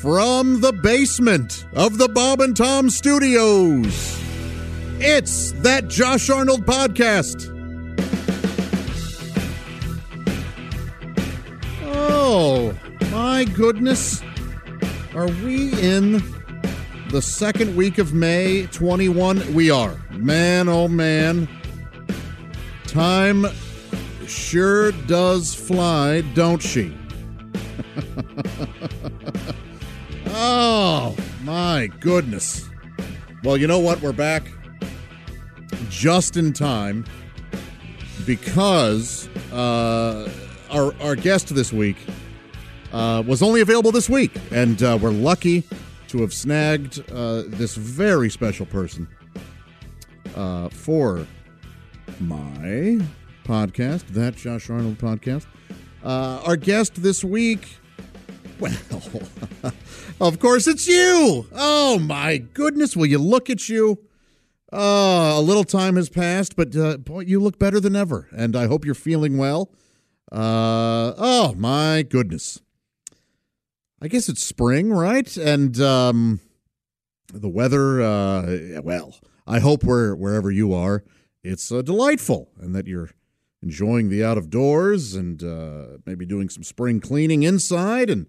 From the basement of the Bob and Tom Studios, it's that Josh Arnold podcast. Oh, my goodness. Are we in the second week of May 21? We are. Man, oh man. Time sure does fly, don't she? oh, my goodness. Well, you know what? We're back just in time because uh, our, our guest this week uh, was only available this week, and uh, we're lucky to have snagged uh, this very special person uh, for my podcast, that Josh Arnold podcast. Uh, our guest this week, well, of course, it's you. Oh my goodness! Will you look at you? Uh, a little time has passed, but uh, boy, you look better than ever, and I hope you're feeling well. Uh, oh my goodness! I guess it's spring, right? And um, the weather. Uh, well, I hope where wherever you are, it's uh, delightful, and that you're enjoying the out of doors, and uh, maybe doing some spring cleaning inside, and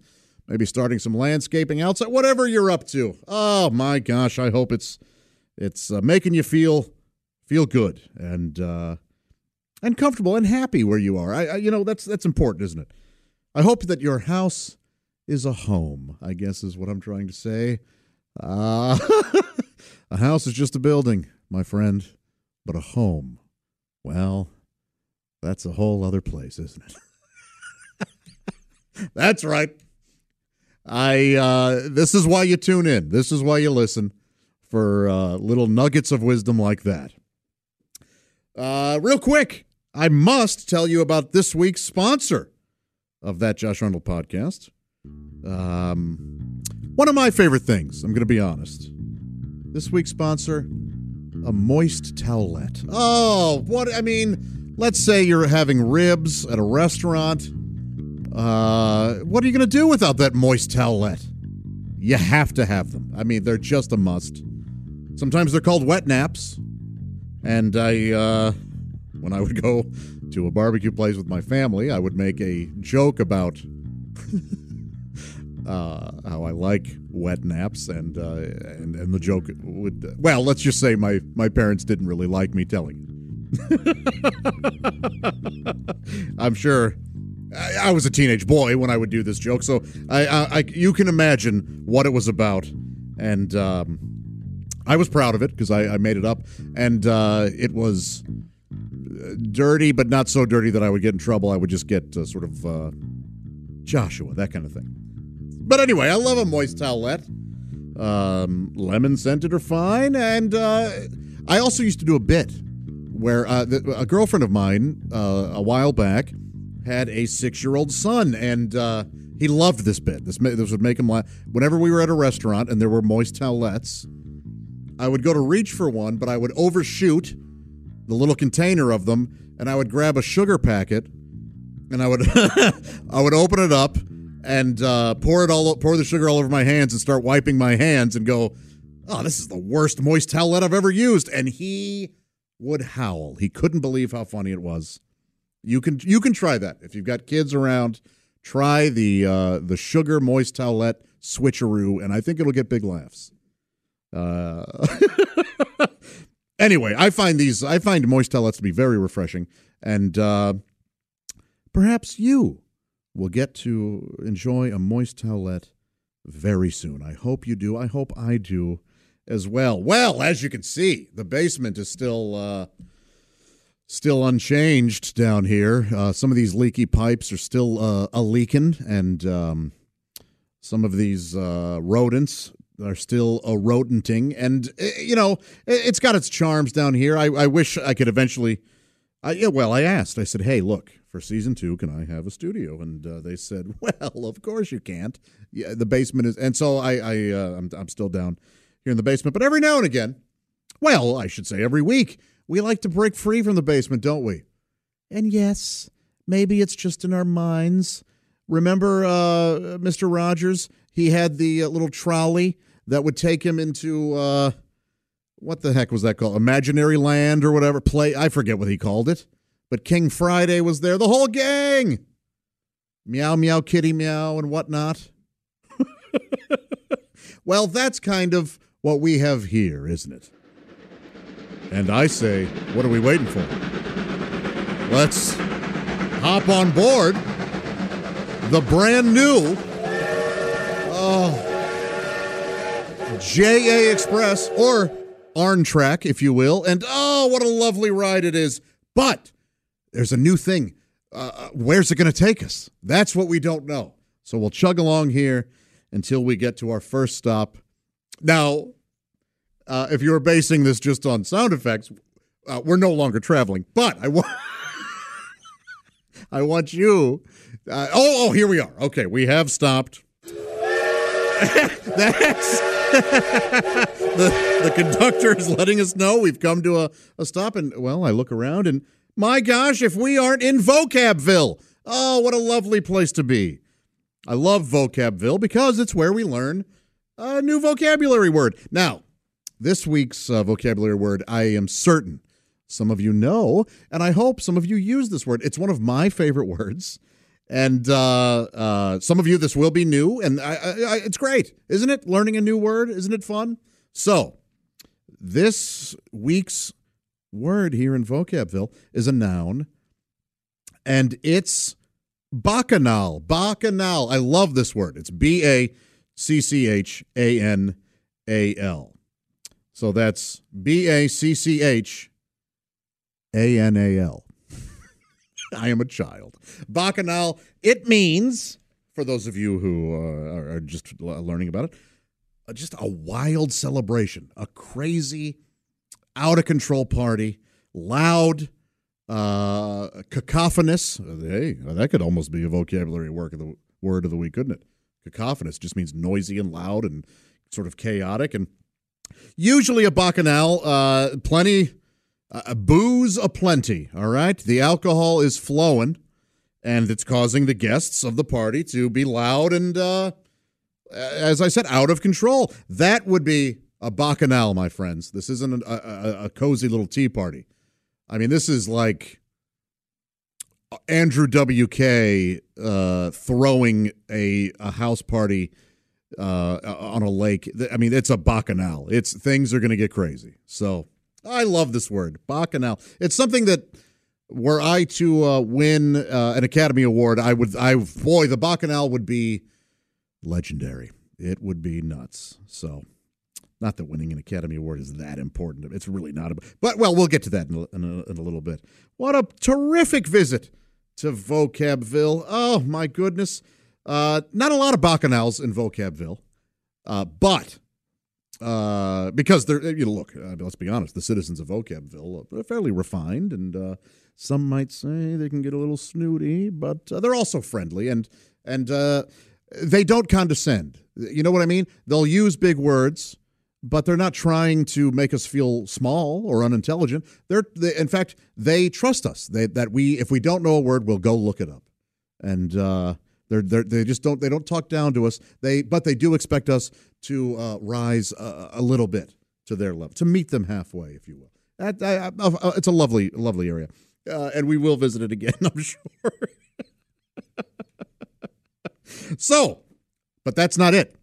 maybe starting some landscaping outside. Whatever you're up to. Oh my gosh! I hope it's it's uh, making you feel feel good and uh, and comfortable and happy where you are. I, I you know that's that's important, isn't it? I hope that your house is a home, I guess is what I'm trying to say. Uh, a house is just a building, my friend, but a home, well, that's a whole other place, isn't it? that's right. I uh, this is why you tune in. This is why you listen for uh, little nuggets of wisdom like that. Uh, real quick, I must tell you about this week's sponsor of that Josh Arnold podcast. Um, one of my favorite things, I'm going to be honest. This week's sponsor, a moist towelette. Oh, what? I mean, let's say you're having ribs at a restaurant. Uh, what are you going to do without that moist towelette? You have to have them. I mean, they're just a must. Sometimes they're called wet naps. And I, uh, when I would go to a barbecue place with my family, I would make a joke about uh, how I like wet naps, and uh, and and the joke would well, let's just say my my parents didn't really like me telling. I'm sure I, I, was a teenage boy when I would do this joke, so I, I, I you can imagine what it was about, and um, I was proud of it because I, made it up, and uh, it was dirty, but not so dirty that I would get in trouble. I would just get uh, sort of uh, Joshua, that kind of thing. But anyway, I love a moist towelette. Um, lemon scented are fine, and uh, I also used to do a bit where uh, a girlfriend of mine uh, a while back had a six-year-old son, and uh, he loved this bit. This this would make him laugh. Whenever we were at a restaurant and there were moist towelettes, I would go to reach for one, but I would overshoot the little container of them, and I would grab a sugar packet, and I would I would open it up and uh, pour it all pour the sugar all over my hands and start wiping my hands and go, oh, this is the worst moist towelette I've ever used. And he would howl. He couldn't believe how funny it was. You can you can try that if you've got kids around. Try the uh, the sugar moist towelette switcheroo, and I think it'll get big laughs. Uh, anyway, I find these I find moist towelettes to be very refreshing, and uh, perhaps you will get to enjoy a moist towelette very soon. I hope you do. I hope I do as well. Well, as you can see, the basement is still uh, still unchanged down here. Uh, some of these leaky pipes are still uh, a leaking, and um, some of these uh, rodents are still a rodenting, and eh, you know it's got its charms down here. I, I wish I could eventually. I, yeah, well, I asked. I said, "Hey, look, for season two, can I have a studio?" And uh, they said, "Well, of course you can't. Yeah, the basement is." And so I, I, uh, I'm, I'm still down here in the basement. But every now and again, well, I should say every week, we like to break free from the basement, don't we? And yes, maybe it's just in our minds. Remember, uh, Mr. Rogers? He had the uh, little trolley that would take him into uh, what the heck was that called? Imaginary Land or whatever. Play. I forget what he called it. But King Friday was there. The whole gang. Meow, meow, kitty, meow, and whatnot. well, that's kind of what we have here, isn't it? And I say, what are we waiting for? Let's hop on board the brand new oh, JA Express or ARN Track, if you will. And oh, what a lovely ride it is. But there's a new thing. Uh, uh where's it going to take us? That's what we don't know. So we'll chug along here until we get to our first stop. Now, uh, if you're basing this just on sound effects, uh, we're no longer traveling. But I want, I want you. Uh, oh, oh, here we are. Okay, we have stopped. That's the the conductor is letting us know we've come to a, a stop. And well, I look around and my gosh, if we aren't in Vocabville, oh, what a lovely place to be. I love Vocabville because it's where we learn a new vocabulary word. Now, this week's uh, vocabulary word, I am certain some of you know, and I hope some of you use this word. It's one of my favorite words. And uh, uh, some of you, this will be new, and I, I, I, it's great, isn't it? Learning a new word, isn't it fun? So, this week's word here in Vocabville is a noun, and it's bacchanal. Bacchanal. I love this word. It's B A C C H A N A L. So that's B A C C H A N A L. I am a child. Bacchanal, it means, for those of you who uh, are just learning about it, uh, just a wild celebration, a crazy, out of control party, loud, uh, cacophonous. Hey, that could almost be a vocabulary work of the word of the week, couldn't it? Cacophonous just means noisy and loud and sort of chaotic. And usually a bacchanal, uh, plenty uh, booze aplenty, all right? The alcohol is flowing, and it's causing the guests of the party to be loud and, uh, as I said, out of control. That would be a bacchanal, my friends. This isn't a, a, a cozy little tea party. I mean, this is like Andrew WK uh, throwing a, a house party uh, on a lake. I mean, it's a bacchanal. It's things are going to get crazy. So I love this word, bacchanal. It's something that were I to uh, win uh, an Academy Award, I would, I boy, the bacchanal would be legendary. It would be nuts. So, not that winning an Academy Award is that important. It's really not. But well, we'll get to that in a, in a, in a little bit. What a terrific visit to Vocabville. Oh my goodness. Uh, not a lot of bacchanals in Vocabville, uh, but uh, because they're you know look uh, let's be honest the citizens of vocabville are fairly refined and uh, some might say they can get a little snooty but they're also friendly and and they don't condescend. You know what i mean? They'll use big words but they're not trying to make us feel small or unintelligent. They're they, in fact they trust us. They, that we if we don't know a word we'll go look it up. And they're, they're, they just don't they don't talk down to us. They but they do expect us to uh, rise a, a, little bit to their level, to meet them halfway, if you will. That, I, I, it's a lovely lovely area, uh, and we will visit it again, I'm sure. so, but that's not it.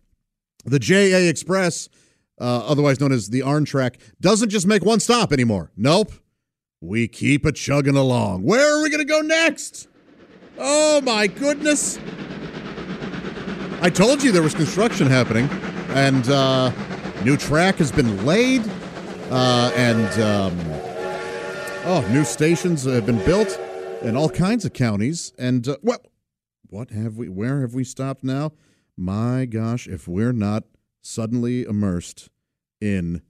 The JA Express, uh, otherwise known as the ARN Track, doesn't just make one stop anymore. Nope. We keep a chugging along. Where are we going to go next? Oh my goodness. I told you there was construction happening, and uh, new track has been laid, uh, and um, oh, new stations have been built in all kinds of counties. And uh, what, what have we? Where have we stopped now? my gosh, if we're not suddenly immersed in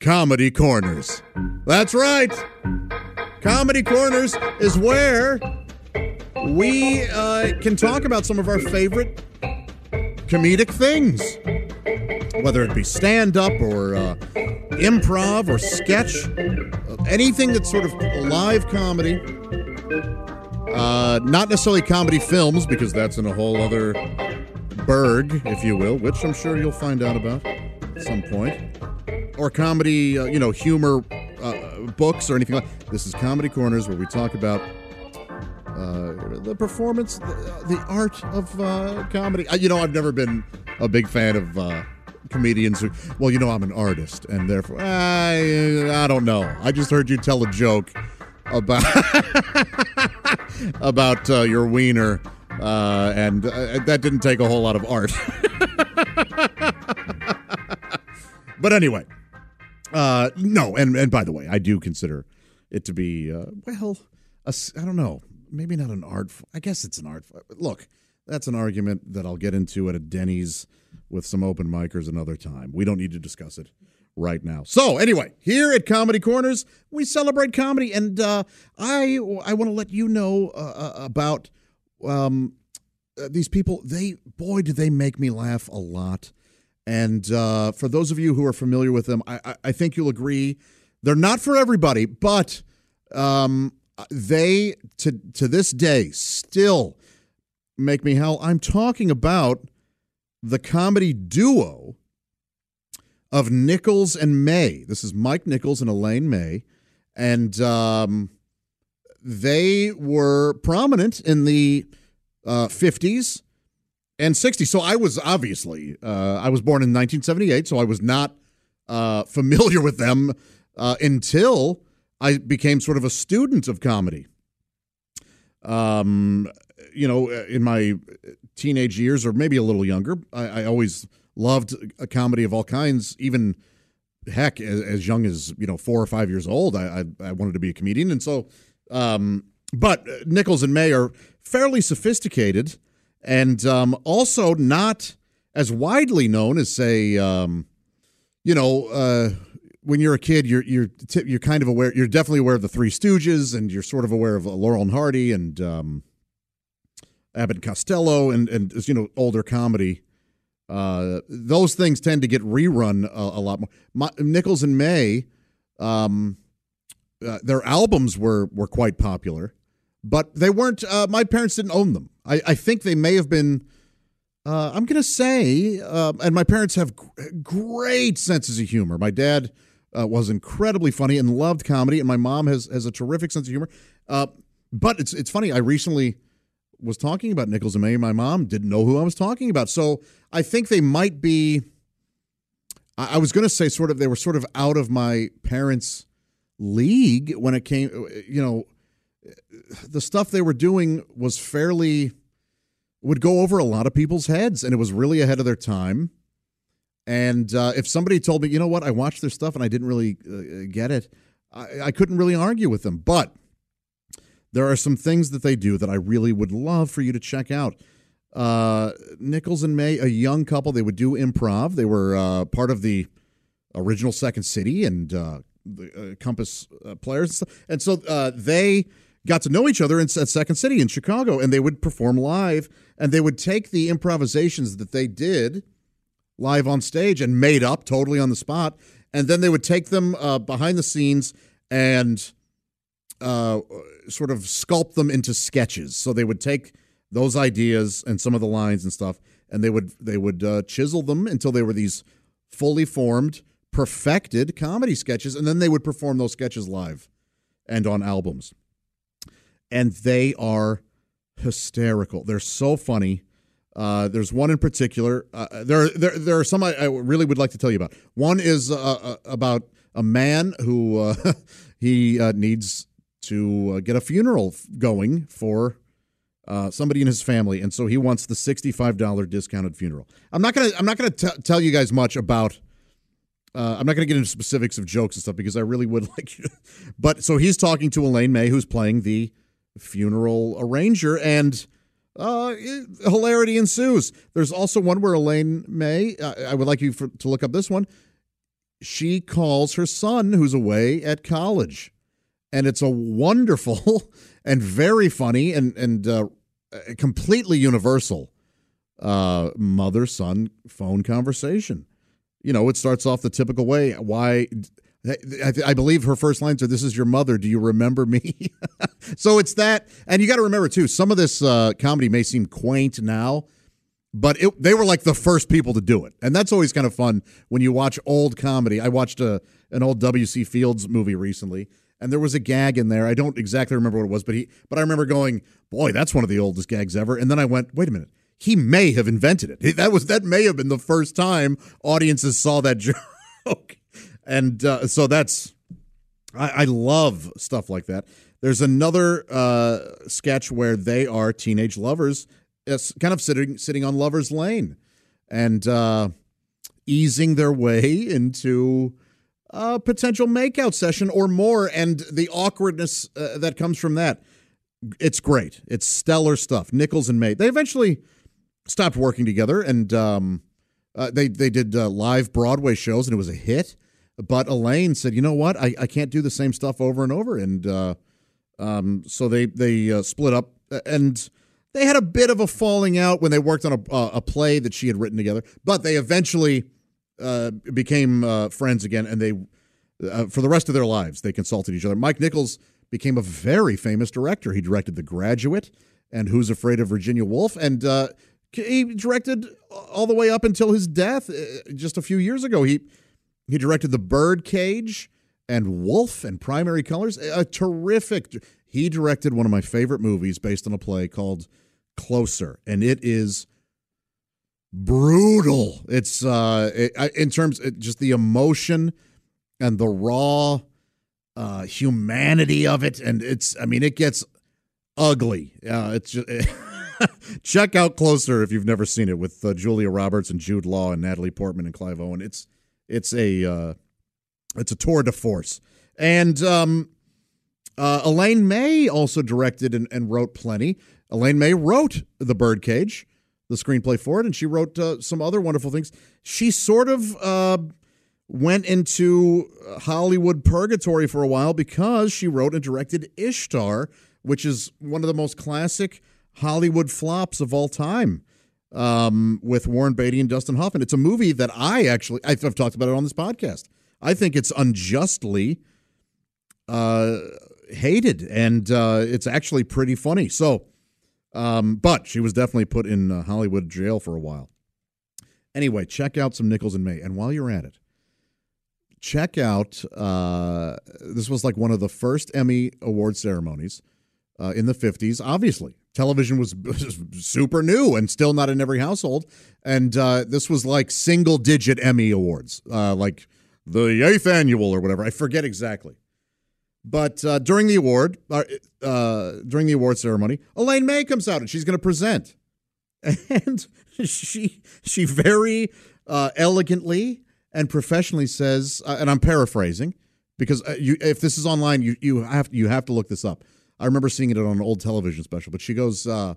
Comedy Corners. That's right. Comedy Corners is where we uh, can talk about some of our favorite comedic things, whether it be stand up or uh, improv or sketch, anything that's sort of live comedy. Uh, not necessarily comedy films, because that's in a whole other burg, if you will, which I'm sure you'll find out about at some point. Or comedy, uh, you know, humor uh, books or anything like This is Comedy Corners, where we talk about uh, the performance, the, the art of uh, comedy. You know, I've never been a big fan of uh, comedians who, well, you know, I'm an artist, and therefore, I, I don't know. I just heard you tell a joke about about uh, your wiener, uh, and that didn't take a whole lot of art. but anyway, no, and and by the way, I do consider it to be well, I don't know, maybe not an art. I guess it's an art. Look, that's an argument that I'll get into at a Denny's with some open micers another time. We don't need to discuss it right now. So anyway, here at Comedy Corners, we celebrate comedy, and uh, I I want to let you know uh, uh, about um, uh, these people. They boy, do they make me laugh a lot. And uh, for those of you who are familiar with them, I, I, I think you'll agree they're not for everybody, but um, they to to this day still make me howl. I'm talking about the comedy duo of Nichols and May. This is Mike Nichols and Elaine May, and um, they were prominent in the uh, 50s and 60s. So I was obviously uh, I was born in 1978, so I was not uh, familiar with them uh, until I became sort of a student of comedy. Um, you know, in my teenage years, or maybe a little younger, I, I always loved a comedy of all kinds. Even heck, as, as young as you know, four or five years old, I, I, I wanted to be a comedian, and so. Um, but Nichols and May are fairly sophisticated, and um, also not as widely known as, say, um, you know, uh, when you're a kid, you're you're you're kind of aware. You're definitely aware of the Three Stooges, and you're sort of aware of Laurel and Hardy and um, Abbott and Costello, and and you know older comedy. Uh, those things tend to get rerun a, a lot more. My, Nichols and May, um, uh, their albums were were quite popular, but they weren't. Uh, my parents didn't own them. I, I think they may have been. Uh, I'm going to say, uh, and my parents have gr- great senses of humor. My dad uh, was incredibly funny and loved comedy, and my mom has has a terrific sense of humor. Uh, but it's it's funny. I recently was talking about Nichols and May. My mom didn't know who I was talking about, so I think they might be. I, I was going to say sort of they were sort of out of my parents' league when it came. You know, the stuff they were doing was fairly would go over a lot of people's heads, and it was really ahead of their time. And uh, if somebody told me, you know what, I watched their stuff and I didn't really uh, get it, I, I couldn't really argue with them. But there are some things that they do that I really would love for you to check out. Uh, Nichols and May, a young couple, they would do improv. They were uh, part of the original Second City and uh, the uh, Compass uh, players and so uh, they got to know each other in, at Second City in Chicago, and they would perform live, and they would take the improvisations that they did live on stage and made up totally on the spot, and then they would take them uh, behind the scenes and uh, sort of sculpt them into sketches. So they would take those ideas and some of the lines and stuff, and they would they would uh, chisel them until they were these fully formed, perfected comedy sketches, and then they would perform those sketches live and on albums. And they are hysterical. They're so funny. Uh, there's one in particular. Uh, there, there, there are some I, I really would like to tell you about. One is uh, uh, about a man who uh, he uh, needs to uh, get a funeral going for uh, somebody in his family, and so he wants the sixty-five dollar discounted funeral. I'm not gonna, I'm not gonna t- tell you guys much about. Uh, I'm not going to get into specifics of jokes and stuff because I really would like you. But so he's talking to Elaine May, who's playing the funeral arranger, and uh, hilarity ensues. There's also one where Elaine May, uh, I would like you for, to look up this one. She calls her son who's away at college. And it's a wonderful and very funny and, and uh, completely universal uh, mother son phone conversation. You know, it starts off the typical way. Why? I, I, believe her first lines are, "This is your mother. Do you remember me?" so it's that, and you got to remember too. Some of this uh, comedy may seem quaint now, but it, they were like the first people to do it, and that's always kind of fun when you watch old comedy. I watched a an old W. C. Fields movie recently, and there was a gag in there. I don't exactly remember what it was, but he, but I remember going, "Boy, that's one of the oldest gags ever." And then I went, "Wait a minute." He may have invented it. That was that may have been the first time audiences saw that joke and uh, so that's I, I, love stuff like that. There's another uh, sketch where they are teenage lovers, kind of sitting sitting on lovers' lane, and uh, easing their way into a potential makeout session or more, and the awkwardness uh, that comes from that. It's great. It's stellar stuff. Nichols and May. They eventually stopped working together, and um, uh, they they did uh, live Broadway shows, and it was a hit. But Elaine said, "You know what? I, I can't do the same stuff over and over." And uh, um, so they they uh, split up, and they had a bit of a falling out when they worked on a a play that she had written together. But they eventually uh, became uh, friends again, and they uh, for the rest of their lives they consulted each other. Mike Nichols became a very famous director. He directed The Graduate and Who's Afraid of Virginia Woolf, and uh, he directed all the way up until his death just a few years ago. He he directed The Birdcage and Wolf and Primary Colors. A terrific. He directed one of my favorite movies based on a play called Closer, and it is brutal. It's uh, it, in terms just the emotion and the raw uh, humanity of it, and it's. I mean, it gets ugly. Uh, it's just. check out Closer if you've never seen it with uh, Julia Roberts and Jude Law and Natalie Portman and Clive Owen. It's it's a uh, it's a tour de force. And um, uh, Elaine May also directed and, and, wrote plenty. Elaine May wrote The Birdcage, the screenplay for it, and she wrote uh, some other wonderful things. She sort of uh, went into Hollywood purgatory for a while because she wrote and directed Ishtar, which is one of the most classic Hollywood flops of all time um, with Warren Beatty and Dustin Hoffman. It's a movie that I actually I've, talked about it on this podcast. I think it's unjustly uh, hated, and uh, it's actually pretty funny. So, um, but she was definitely put in uh, Hollywood jail for a while. Anyway, check out some Nichols and May, and while you're at it, check out. Uh, this was like one of the first Emmy award ceremonies uh, in the 50s. Obviously, television was, super new and still not in every household. And uh, this was like single digit Emmy awards, uh, like the eighth annual or whatever. I forget exactly. But uh, during the award, uh, uh, during the award ceremony, Elaine May comes out and she's going to present, and she she very elegantly and professionally says, and I'm paraphrasing because you, if this is online, you you have you have to look this up. I remember seeing it on an old television special. But she goes, uh,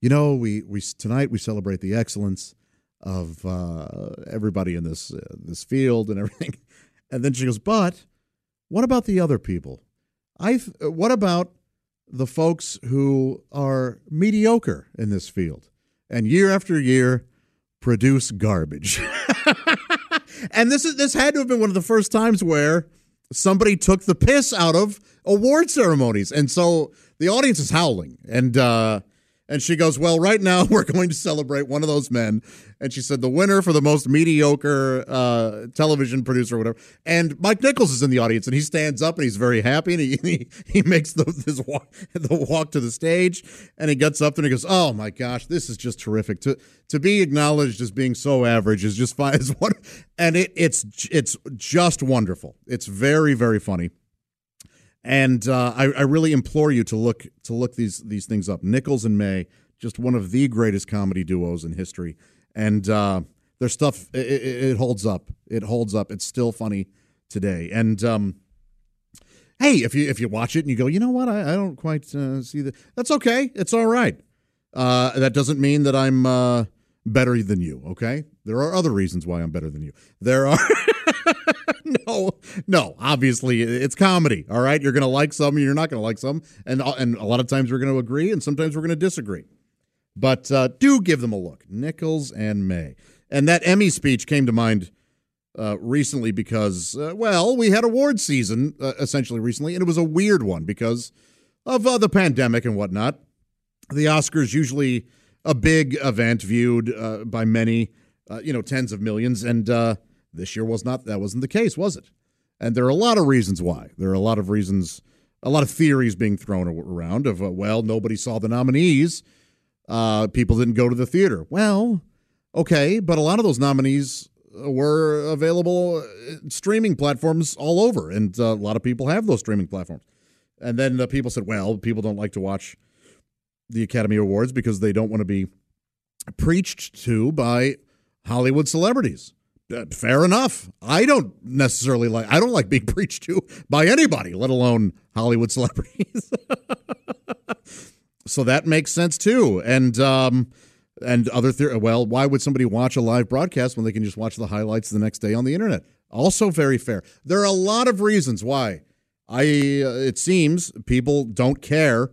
you know, we we tonight we celebrate the excellence of uh, everybody in this uh, this field and everything. And then she goes, but what about the other people? I what about the folks who are mediocre in this field and year after year produce garbage. and this is this had to have been one of the first times where somebody took the piss out of award ceremonies. And so the audience is howling. And uh, and she goes, Well, right now we're going to celebrate one of those men. And she said, The winner for the most mediocre uh, television producer or whatever. And Mike Nichols is in the audience and he stands up and he's very happy. And he, he, he makes the, walk, the walk to the stage and he gets up and he goes, Oh my gosh, this is just terrific. To to be acknowledged as being so average is just fine. And it, it's, it's just wonderful. It's very, very funny and uh, I, I, really implore you to look to look these these things up. Nichols and May, just one of the greatest comedy duos in history, and uh, their stuff it, it, holds up. It holds up. It's still funny today. And um, hey, if you if you watch it and you go, you know what, I, I don't quite uh, see that. That's okay. It's all right. Uh, that doesn't mean that I'm uh, better than you. Okay, there are other reasons why I'm better than you. There are. no, no. Obviously, it's comedy. All right, you're going to like some, you're not going to like some, and uh, and a lot of times we're going to agree, and sometimes we're going to disagree. But uh, do give them a look, Nichols and May. And that Emmy speech came to mind uh, recently because, uh, well, we had award season uh, essentially recently, and it was a weird one because of uh, the pandemic and whatnot. The Oscars usually a big event viewed uh, by many, you know, tens of millions, and this year was not. That wasn't the case, was it? And there are a lot of reasons why. There are a lot of reasons, a lot of theories being thrown around of, well, nobody saw the nominees. people didn't go to the theater. Well, okay, but a lot of those nominees were available uh, streaming platforms all over, and uh, a lot of people have those streaming platforms. And then uh, people said, well, people don't like to watch the Academy Awards because they don't want to be preached to by Hollywood celebrities. Uh, fair enough. I don't necessarily like. I don't like being preached to by anybody, let alone Hollywood celebrities. so that makes sense too. And um, and other theory. Well, why would somebody watch a live broadcast when they can just watch the highlights the next day on the internet? Also, very fair. There are a lot of reasons why I. Uh, it seems people don't care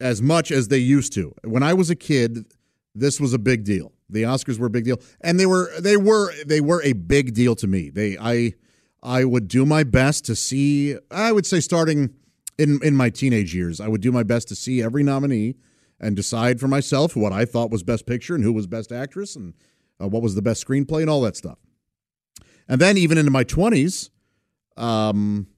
as much as they used to. When I was a kid, this was a big deal. The Oscars were a big deal, and they were they were they were a big deal to me. They I I would do my best to see. I would say starting in in my teenage years, I would do my best to see every nominee and decide for myself what I thought was best picture and who was best actress and uh, what was the best screenplay and all that stuff. And then even into my 20s, um,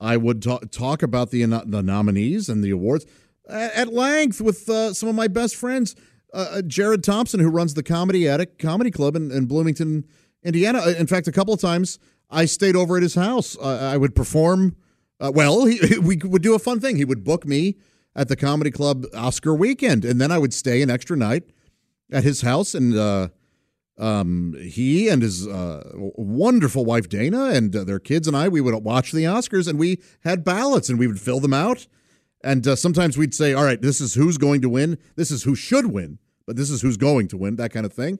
I would talk, talk about the, the nominees and the awards at length with uh, some of my best friends. Uh, uh, Jared Thompson, who runs the Comedy Attic Comedy Club in, in Bloomington, Indiana. Uh, in fact, a couple of times I stayed over at his house. Uh, I would perform. Uh, well, he, we would do a fun thing. He would book me at the comedy club Oscar weekend, and then I would stay an extra night at his house, and uh, um, he and his wonderful wife Dana and their kids and I we would watch the Oscars, and we had ballots, and we would fill them out, and sometimes we'd say, "All right, this is who's going to win, this is who should win, but this is who's going to win," that kind of thing,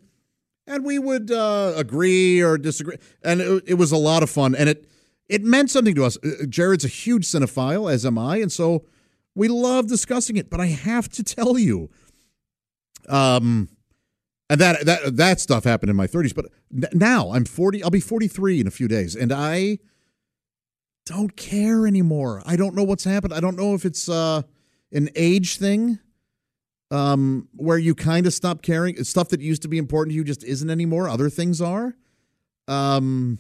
and we would uh, agree or disagree, and it, it was a lot of fun, and it it meant something to us. Uh, Jared's a huge cinephile, as am I, and so we love discussing it, but I have to tell you, um, and that that that stuff happened in my 30s. But now I'm 40. I'll be 43 in a few days, and I don't care anymore. I don't know what's happened. I don't know if it's uh, an age thing, um, where you kind of stop caring. Stuff that used to be important to you just isn't anymore. Other things are. Um,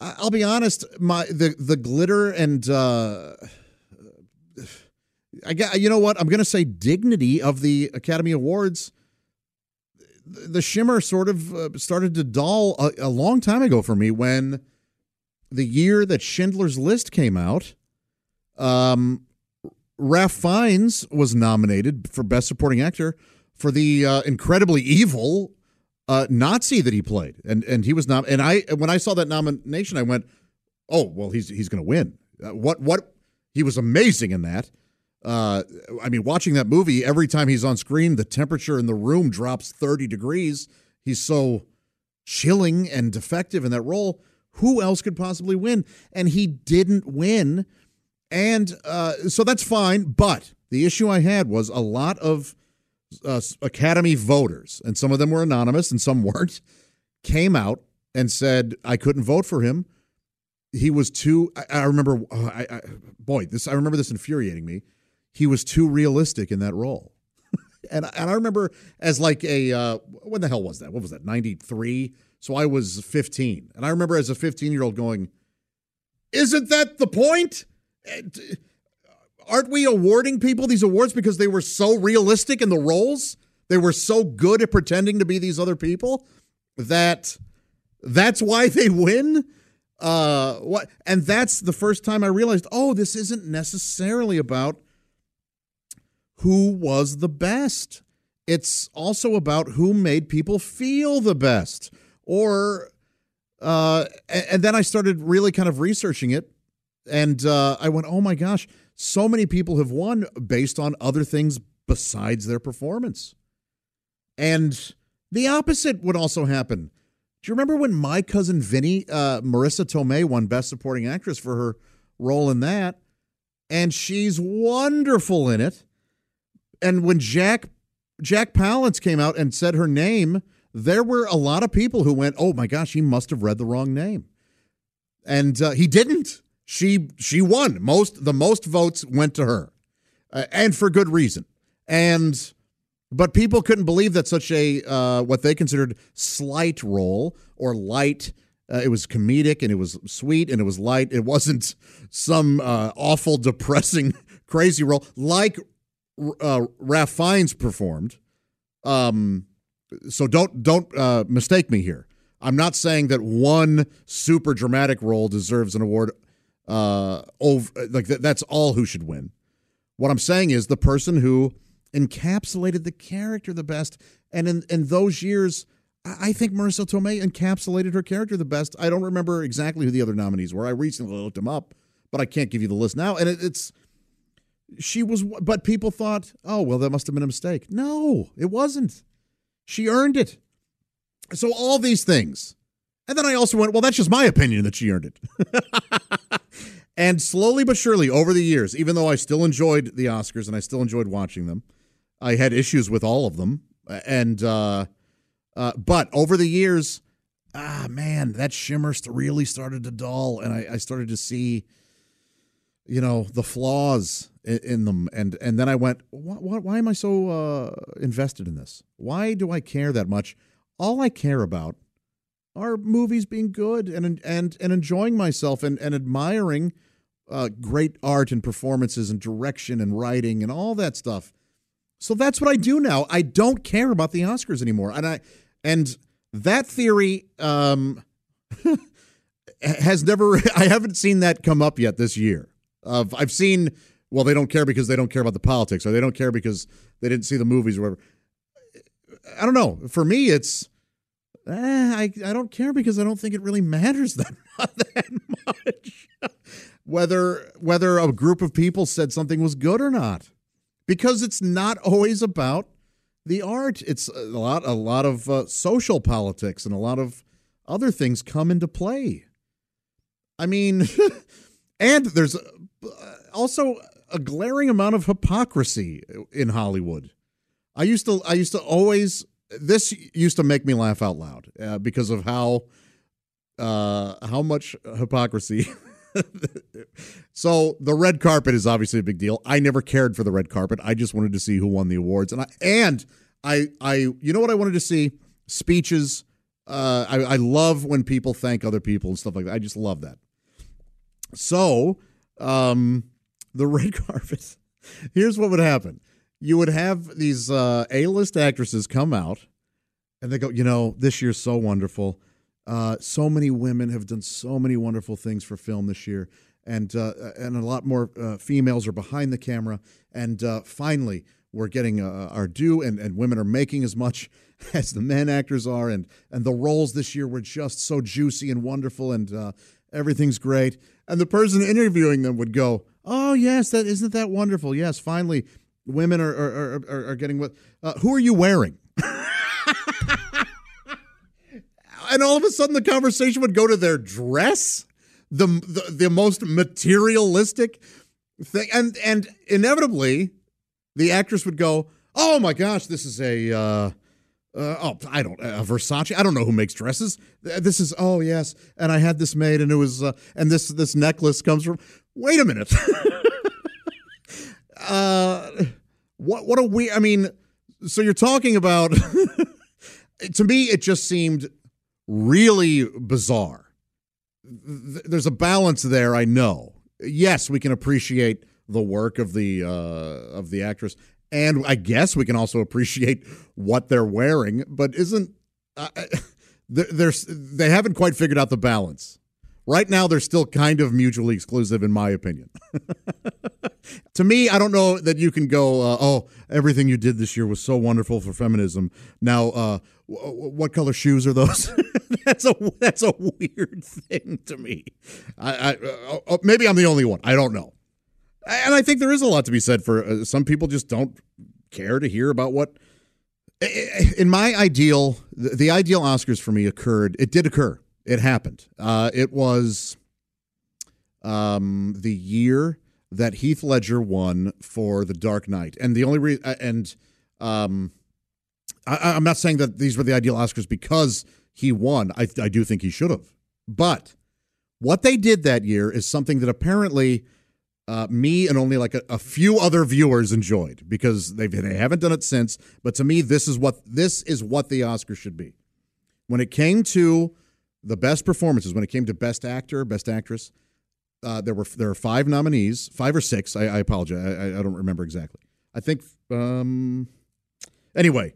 I'll be honest. My the the glitter and. Uh, I got, you know what? I'm going to say dignity of the Academy Awards. The shimmer sort of uh, started to dull a, a, long time ago for me when the year that Schindler's List came out. Um, Ralph Fiennes was nominated for Best Supporting Actor for the uh, incredibly evil uh, Nazi that he played, and and he was not. And I when I saw that nomination, I went, "Oh well, he's he's going to win." Uh, what what he was amazing in that. Uh, I mean, watching that movie, every time he's on screen, the temperature in the room drops 30 degrees. He's so chilling and defective in that role. Who else could possibly win? And he didn't win. And uh, so that's fine. But the issue I had was a lot of uh, Academy voters, and some of them were anonymous and some weren't, came out and said, I couldn't vote for him. He was too, I, I remember, uh, I, I, boy, this, I remember this infuriating me he was too realistic in that role. and and I remember as like a uh, when the hell was that? What was that? 93. So I was 15. And I remember as a 15-year-old going, "Isn't that the point? Aren't we awarding people these awards because they were so realistic in the roles? They were so good at pretending to be these other people that that's why they win?" Uh what and that's the first time I realized, "Oh, this isn't necessarily about who was the best. It's also about who made people feel the best. Or, uh, and then I started really kind of researching it. And uh, I went, oh my gosh, so many people have won based on other things besides their performance. And the opposite would also happen. Do you remember when my cousin Vinny, uh, Marisa Tomei, won Best Supporting Actress for her role in that? And she's wonderful in it. And when Jack Jack Palance came out and said her name, there were a lot of people who went, "Oh my gosh, he must have read the wrong name," and uh, he didn't. She she won most. The most votes went to her, uh, and for good reason. And but people couldn't believe that such a uh, what they considered slight role or light. Uh, it was comedic and it was sweet and it was light. It wasn't some uh, awful, depressing, crazy role like uh, Ralph Fiennes performed. Um, so don't don't uh, mistake me here. I'm not saying that one super dramatic role deserves an award. Uh, over like th- that's all who should win. What I'm saying is the person who encapsulated the character the best, and in in those years, I think Marisa Tomei encapsulated her character the best. I don't remember exactly who the other nominees were. I recently looked them up, but I can't give you the list now. And it, it's she was, but people thought, oh well, that must have been a mistake. No, it wasn't. She earned it. So all these things. And then I also went, well, that's just my opinion that she earned it. and slowly but surely over the years, even though I still enjoyed the Oscars and I still enjoyed watching them, I had issues with all of them. And, uh, uh, but over the years, ah, man, that shimmer really started to dull. And I, I started to see, you know, the flaws in, in them. And, and then I went, why, why am I so uh, invested in this? Why do I care that much? All I care about are movies being good and and and enjoying myself and and admiring uh, great art and performances and direction and writing and all that stuff. So that's what I do now. I don't care about the Oscars anymore, and I and that theory um, has never. I haven't seen that come up yet this year. Uh, I've seen. Well, they don't care because they don't care about the politics, or they don't care because they didn't see the movies, or whatever. I don't know. For me, it's eh, I I don't care because I don't think it really matters that, that much. whether whether a group of people said something was good or not, because it's not always about the art. It's a lot a lot of uh, social politics and a lot of other things come into play. I mean, and there's also a glaring amount of hypocrisy in Hollywood. I used to I used to always this used to make me laugh out loud uh, because of how uh, how much hypocrisy. so the red carpet is obviously a big deal. I never cared for the red carpet. I just wanted to see who won the awards, and I and I I you know what I wanted to see speeches. Uh, I, I love when people thank other people and stuff like that. I just love that. So, um, the red carpet. Here's what would happen you would have these uh, A-list actresses come out, and they go, you know, this year's so wonderful. Uh, so many women have done so many wonderful things for film this year, and uh, and a lot more uh, females are behind the camera. And uh, finally, we're getting uh, our due, and, and women are making as much as the men actors are, and and the roles this year were just so juicy and wonderful, and everything's great. And the person interviewing them would go, "Oh yes, that isn't that wonderful? Yes, finally." Women are are, are, are getting what? Uh, who are you wearing? and all of a sudden, the conversation would go to their dress, the the, the most materialistic thing, and and inevitably, the actress would go, "Oh my gosh, this is a." Uh, uh, oh, I don't uh, Versace. I don't know who makes dresses. This is oh yes, and I had this made, and it was uh, and this this necklace comes from. Wait a minute. uh, what what a we. I mean, so you're talking about. to me, it just seemed really bizarre. There's a balance there. I know. Yes, we can appreciate the work of the uh, of the actress, and I guess we can also appreciate what they're wearing. But isn't uh, there's they haven't quite figured out the balance right now they're still kind of mutually exclusive, in my opinion. to me, I don't know that you can go, uh, oh, everything you did this year was so wonderful for feminism. Now, uh, w- what color shoes are those? that's a that's a weird thing to me. I, I uh, uh, maybe I'm the only one. I don't know. And I think there is a lot to be said for uh, some people just don't care to hear about what. In my ideal, the ideal Oscars for me occurred. It did occur. It happened. Uh, it was um, the year that Heath Ledger won for The Dark Knight, and the only reason, and um, I, am not saying that these were the ideal Oscars because he won. I, I do think he should have, but what they did that year is something that apparently uh, me and only like a, a, few other viewers enjoyed because they they haven't done it since. But to me, this is what this is what the Oscar should be. When it came to the best performances, when it came to best actor, best actress, uh, there were there are five nominees, five or six. I, I apologize, I, I, don't remember exactly. I think um, anyway,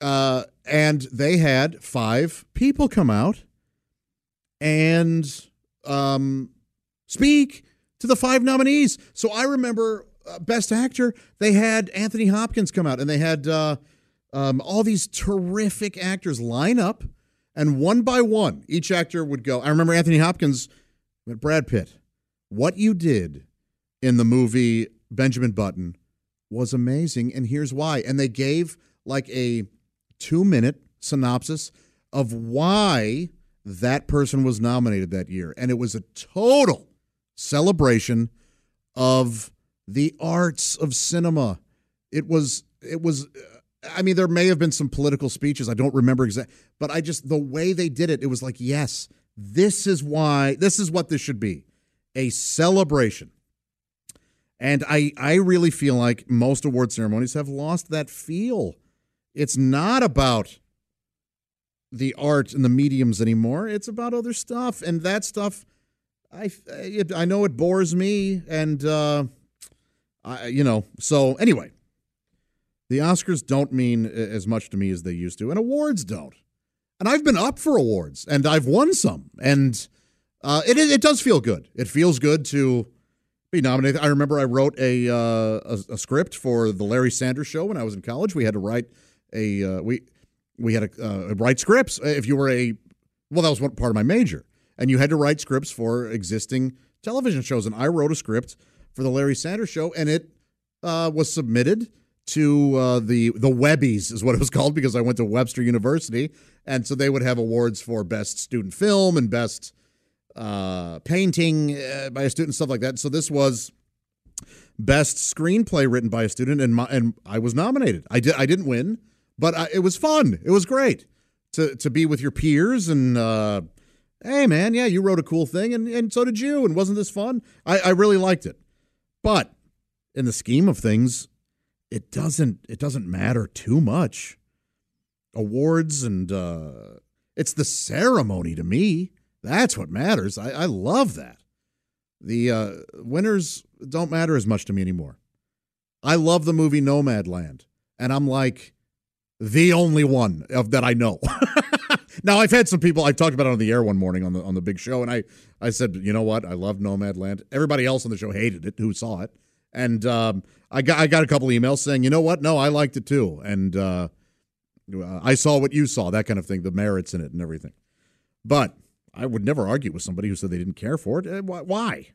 uh, and they had five people come out and um, speak to the five nominees. So I remember uh, Best Actor, they had Anthony Hopkins come out and they had uh, um, all these terrific actors line up. And one by one, each actor would go. I remember Anthony Hopkins, Brad Pitt. What you did in the movie Benjamin Button was amazing. And here's why. And they gave like a two minute synopsis of why that person was nominated that year. And it was a total celebration of the arts of cinema. It was it was uh, I mean there may have been some political speeches, I don't remember exactly, but I just the way they did it, it was like, yes, this is why this is what this should be. A celebration. And I I really feel like most award ceremonies have lost that feel. It's not about the art and the mediums anymore. It's about other stuff and that stuff I I know it bores me, and uh, I you know. So anyway, the Oscars don't mean as much to me as they used to, and awards don't. And I've been up for awards, and I've won some, and uh, it it does feel good. It feels good to be nominated. I remember I wrote a, uh, a, a script for the Larry Sanders Show when I was in college. We had to write a uh, we we had to uh, write scripts. If you were a well, that was one part of my major and you had to write scripts for existing television shows. And I wrote a script for the Larry Sanders Show, and it uh, was submitted to uh, the the Webbies is what it was called because I went to Webster University, and so they would have awards for best student film and best uh, painting uh, by a student, stuff like that. So this was best screenplay written by a student, and my, and I was nominated. I did I didn't win, but I, it was fun. It was great to to be with your peers and uh, hey man, yeah, you wrote a cool thing, and, and so did you, and wasn't this fun? I, I really liked it. But in the scheme of things, it doesn't it doesn't matter too much. Awards and uh, it's the ceremony to me. That's what matters. I, I love that. The uh, winners don't matter as much to me anymore. I love the movie Nomadland, and I'm like the only one of that I know. Now I've had some people. I talked about it on the air one morning on the on the big show, and I I said, you know what? I love Nomadland. Everybody else on the show hated it who saw it, and um, I got I got a couple emails saying, you know what? No, I liked it too, and uh, I saw what you saw, that kind of thing, the merits in it and everything. But I would never argue with somebody who said they didn't care for it. Uh, why?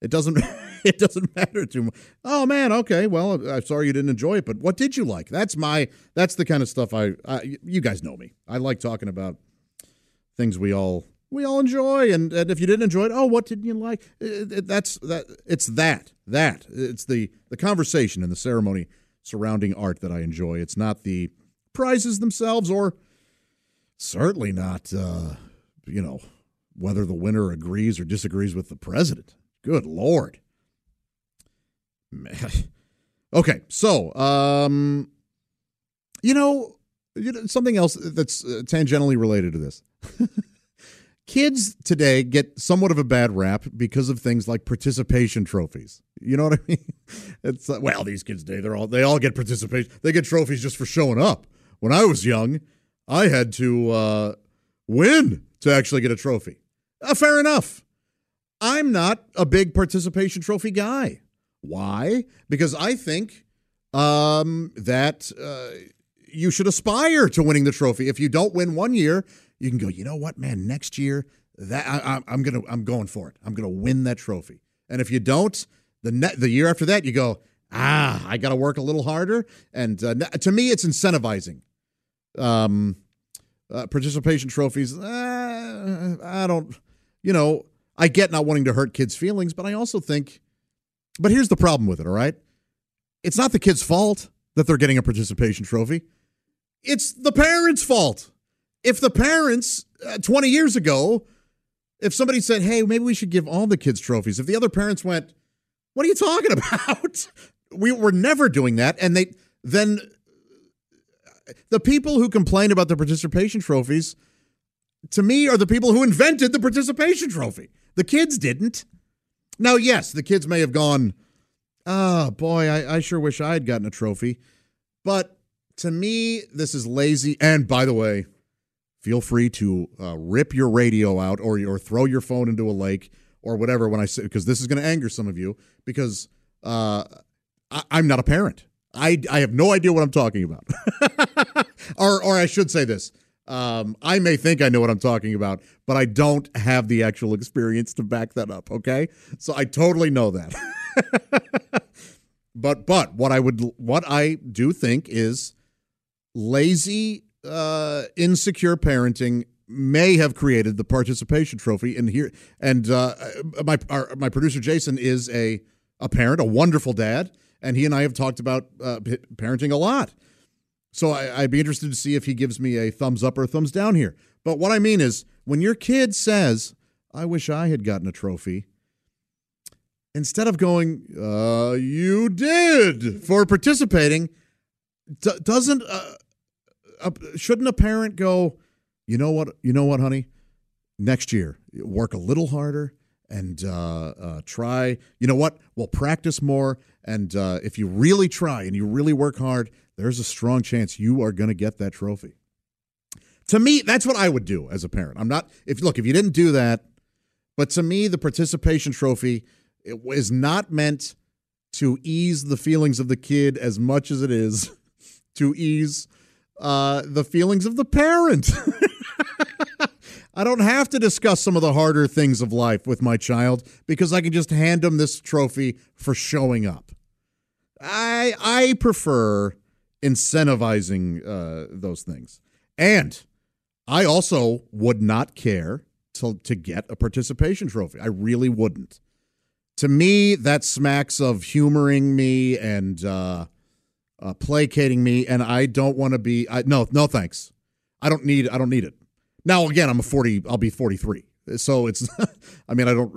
It doesn't. it doesn't matter too much. Oh man, okay. Well, I'm sorry you didn't enjoy it, but what did you like? That's my. That's the kind of stuff I. I you guys know me. I like talking about things we all we all enjoy, and, and if you didn't enjoy it, oh, what didn't you like? It, it, that's that. It's that that. It's the the conversation and the ceremony surrounding art that I enjoy. It's not the prizes themselves, or certainly not. Uh, you know whether the winner agrees or disagrees with the president. Good lord. okay, so um, you know, you know something else that's uh, tangentially related to this. Kids today get somewhat of a bad rap because of things like participation trophies. You know what I mean? It's uh, well, these kids today they're all they all get participation. They get trophies just for showing up. When I was young, I had to uh, win to actually get a trophy. Uh, fair enough. I'm not a big participation trophy guy. Why? Because I think um, that uh, you should aspire to winning the trophy. If you don't win one year, you can go. You know what, man? Next year, that I, I'm gonna, I'm going for it. I'm gonna win that trophy. And if you don't, the ne- the year after that, you go, ah, I got to work a little harder. And uh, to me, it's incentivizing. Um, uh, participation trophies. Uh, I don't, you know, I get not wanting to hurt kids' feelings, but I also think, but here's the problem with it, all right? It's not the kid's fault that they're getting a participation trophy, it's the parents' fault. If the parents uh, 20 years ago, if somebody said, hey, maybe we should give all the kids trophies, if the other parents went, what are you talking about? we were never doing that. And they then the people who complain about the participation trophies, to me, are the people who invented the participation trophy. The kids didn't. Now, yes, the kids may have gone, oh boy, I, I sure wish I had gotten a trophy. But to me, this is lazy. And by the way, feel free to uh, rip your radio out or, or throw your phone into a lake or whatever when I say, because this is going to anger some of you because uh, I, I'm not a parent. I, I have no idea what I'm talking about. or, or I should say this. Um, I may think I know what I'm talking about, but I don't have the actual experience to back that up. Okay, so I totally know that. but but what I would what I do think is lazy, uh, insecure parenting may have created the participation trophy. And here and uh, my our, my producer Jason is a a parent, a wonderful dad and he and I have talked about uh, parenting a lot. So I, would be interested to see if he gives me a thumbs up or a thumbs down here. But what I mean is, when your kid says, "I wish I had gotten a trophy," instead of going, uh, "You did" for participating, d- doesn't uh, uh, shouldn't a parent go, "You know what? You know what, honey? Next year, work a little harder." and uh, uh, try. You know what? We'll practice more. And uh, if you really try and you really work hard, there's a strong chance you are going to get that trophy. To me, that's what I would do as a parent. I'm not, if look, if you didn't do that, but to me, the participation trophy is not meant to ease the feelings of the kid as much as it is to ease uh, the feelings of the parent. I don't have to discuss some of the harder things of life with my child because I can just hand them this trophy for showing up. I I prefer incentivizing uh, those things, and I also would not care to to get a participation trophy. I really wouldn't. To me, that smacks of humoring me and uh, uh, placating me, and I don't want to be. I, no, no, thanks. I don't need. I don't need it. Now, again, I'm a 40, I'll be 43. So it's, I mean, I don't,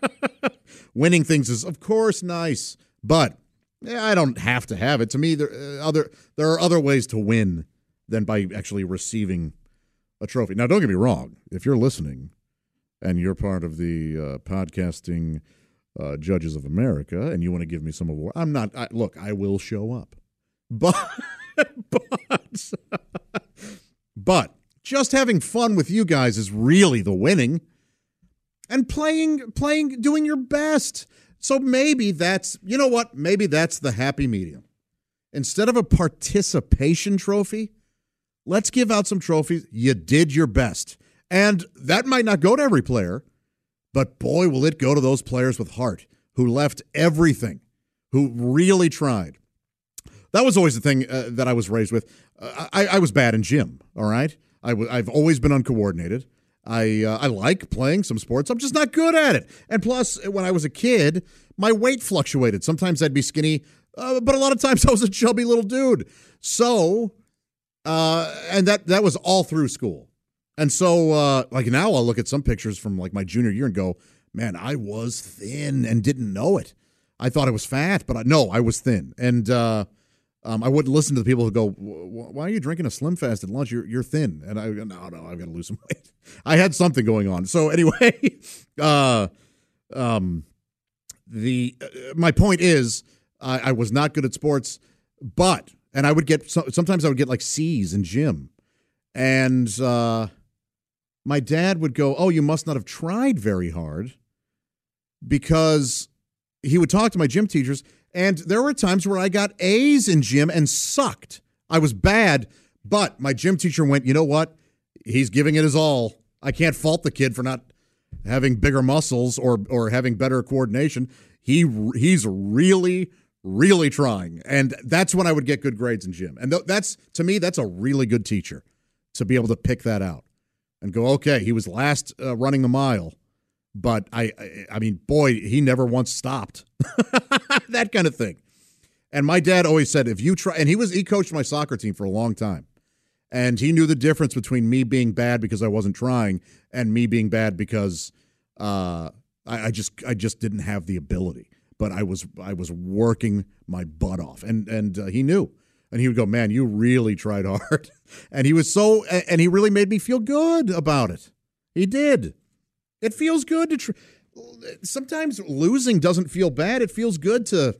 winning things is, of course, nice, but yeah, I don't have to have it. To me, there, uh, other, there are other ways to win than by actually receiving a trophy. Now, don't get me wrong. If you're listening and you're part of the uh, podcasting uh, judges of America and you want to give me some award, I'm not, I, look, I will show up. But, but, but, just having fun with you guys is really the winning. And playing, playing, doing your best. So maybe that's, you know what? Maybe that's the happy medium. Instead of a participation trophy, let's give out some trophies. You did your best. And that might not go to every player, but boy, will it go to those players with heart who left everything, who really tried. That was always the thing uh, that I was raised with. Uh, I, I was bad in gym, all right? i w- I've always been uncoordinated. I uh, I like playing some sports. I'm just not good at it. And plus, when I was a kid, my weight fluctuated. Sometimes I'd be skinny, uh, but a lot of times I was a chubby little dude. So, uh, and that that was all through school. And so, uh, like now, I'll look at some pictures from like my junior year and go, "Man, I was thin and didn't know it. I thought I was fat, but I, no, I was thin." And uh, um, I wouldn't listen to the people who go, "Why are you drinking a Slim Fast at lunch? You're you're thin." And I go, no no, I've got to lose some weight. I had something going on. So anyway, uh, um, the uh, my point is, I, I, was not good at sports, but and I would get sometimes I would get like C's in gym, and uh, my dad would go, "Oh, you must not have tried very hard." because he would talk to my gym teachers, and there were times where I got A's in gym and sucked. I was bad, but my gym teacher went, you know what? He's giving it his all. I can't fault the kid for not having bigger muscles or or having better coordination. He he's really really trying, and that's when I would get good grades in gym. And th- that's to me that's a really good teacher to be able to pick that out and go, okay, he was last uh, running the mile, but I, I, I mean, boy, he never once stopped. that kind of thing. And my dad always said, if you try, and he was he coached my soccer team for a long time, and he knew the difference between me being bad because I wasn't trying and me being bad because uh, I, I just I just didn't have the ability. But I was I was working my butt off, and and uh, he knew and he would go, "Man, you really tried hard," and he was so, and he really made me feel good about it. He did. It feels good to. Tr- Sometimes losing doesn't feel bad. It feels good to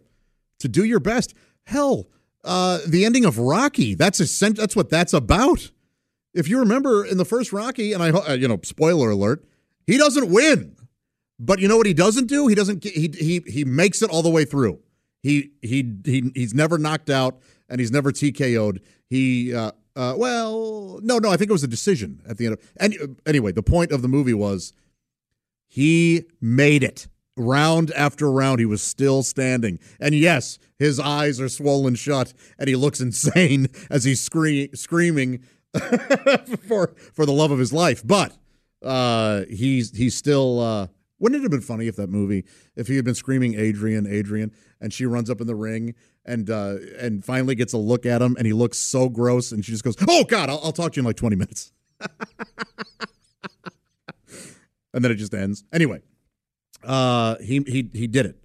to do your best. Hell, uh, the ending of Rocky. That's a that's what that's about. If you remember in the first Rocky, and I, uh, you know, spoiler alert, he doesn't win. But you know what he doesn't do? He doesn't. He he he makes it all the way through. He he he he's never knocked out and he's never TKO'd. He, uh, uh, well, no, no, I think it was a decision at the end. Of, and uh, anyway, the point of the movie was he made it round after round. He was still standing, and yes, his eyes are swollen shut, and he looks insane as he's scree- screaming for for the love of his life. But uh, he's he's still. Uh, wouldn't it have been funny if that movie, if he had been screaming Adrian, Adrian, and she runs up in the ring and uh, and finally gets a look at him, and he looks so gross, and she just goes, "Oh God, I'll, I'll talk to you in like twenty minutes," and then it just ends. Anyway, uh, he he he did it.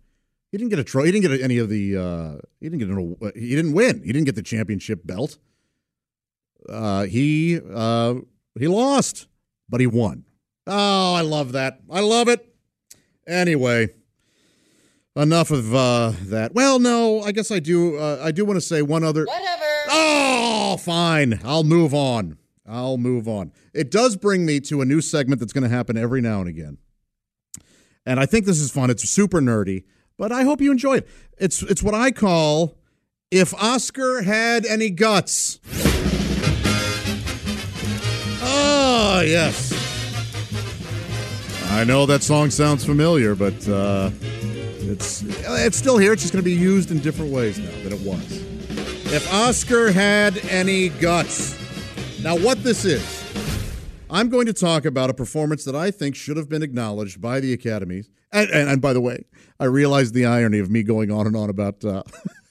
He didn't get a trophy. He didn't get any of the. Uh, he didn't get an. He didn't win. He didn't get the championship belt. Uh, he uh, he lost, but he won. Oh, I love that. I love it. Anyway, enough of uh, that. Well, no, I guess I do. Uh, I do want to say one other. Whatever. Oh, fine. I'll move on. I'll move on. It does bring me to a new segment that's going to happen every now and again, and I think this is fun. It's super nerdy, but I hope you enjoy it. It's it's what I call if Oscar had any guts. Oh yes. I know that song sounds familiar, but uh, it's it's still here. It's just going to be used in different ways now than it was. If Oscar had any guts. Now, what this is, I'm going to talk about a performance that I think should have been acknowledged by the academies. And, and, and by the way, I realize the irony of me going on and on about uh,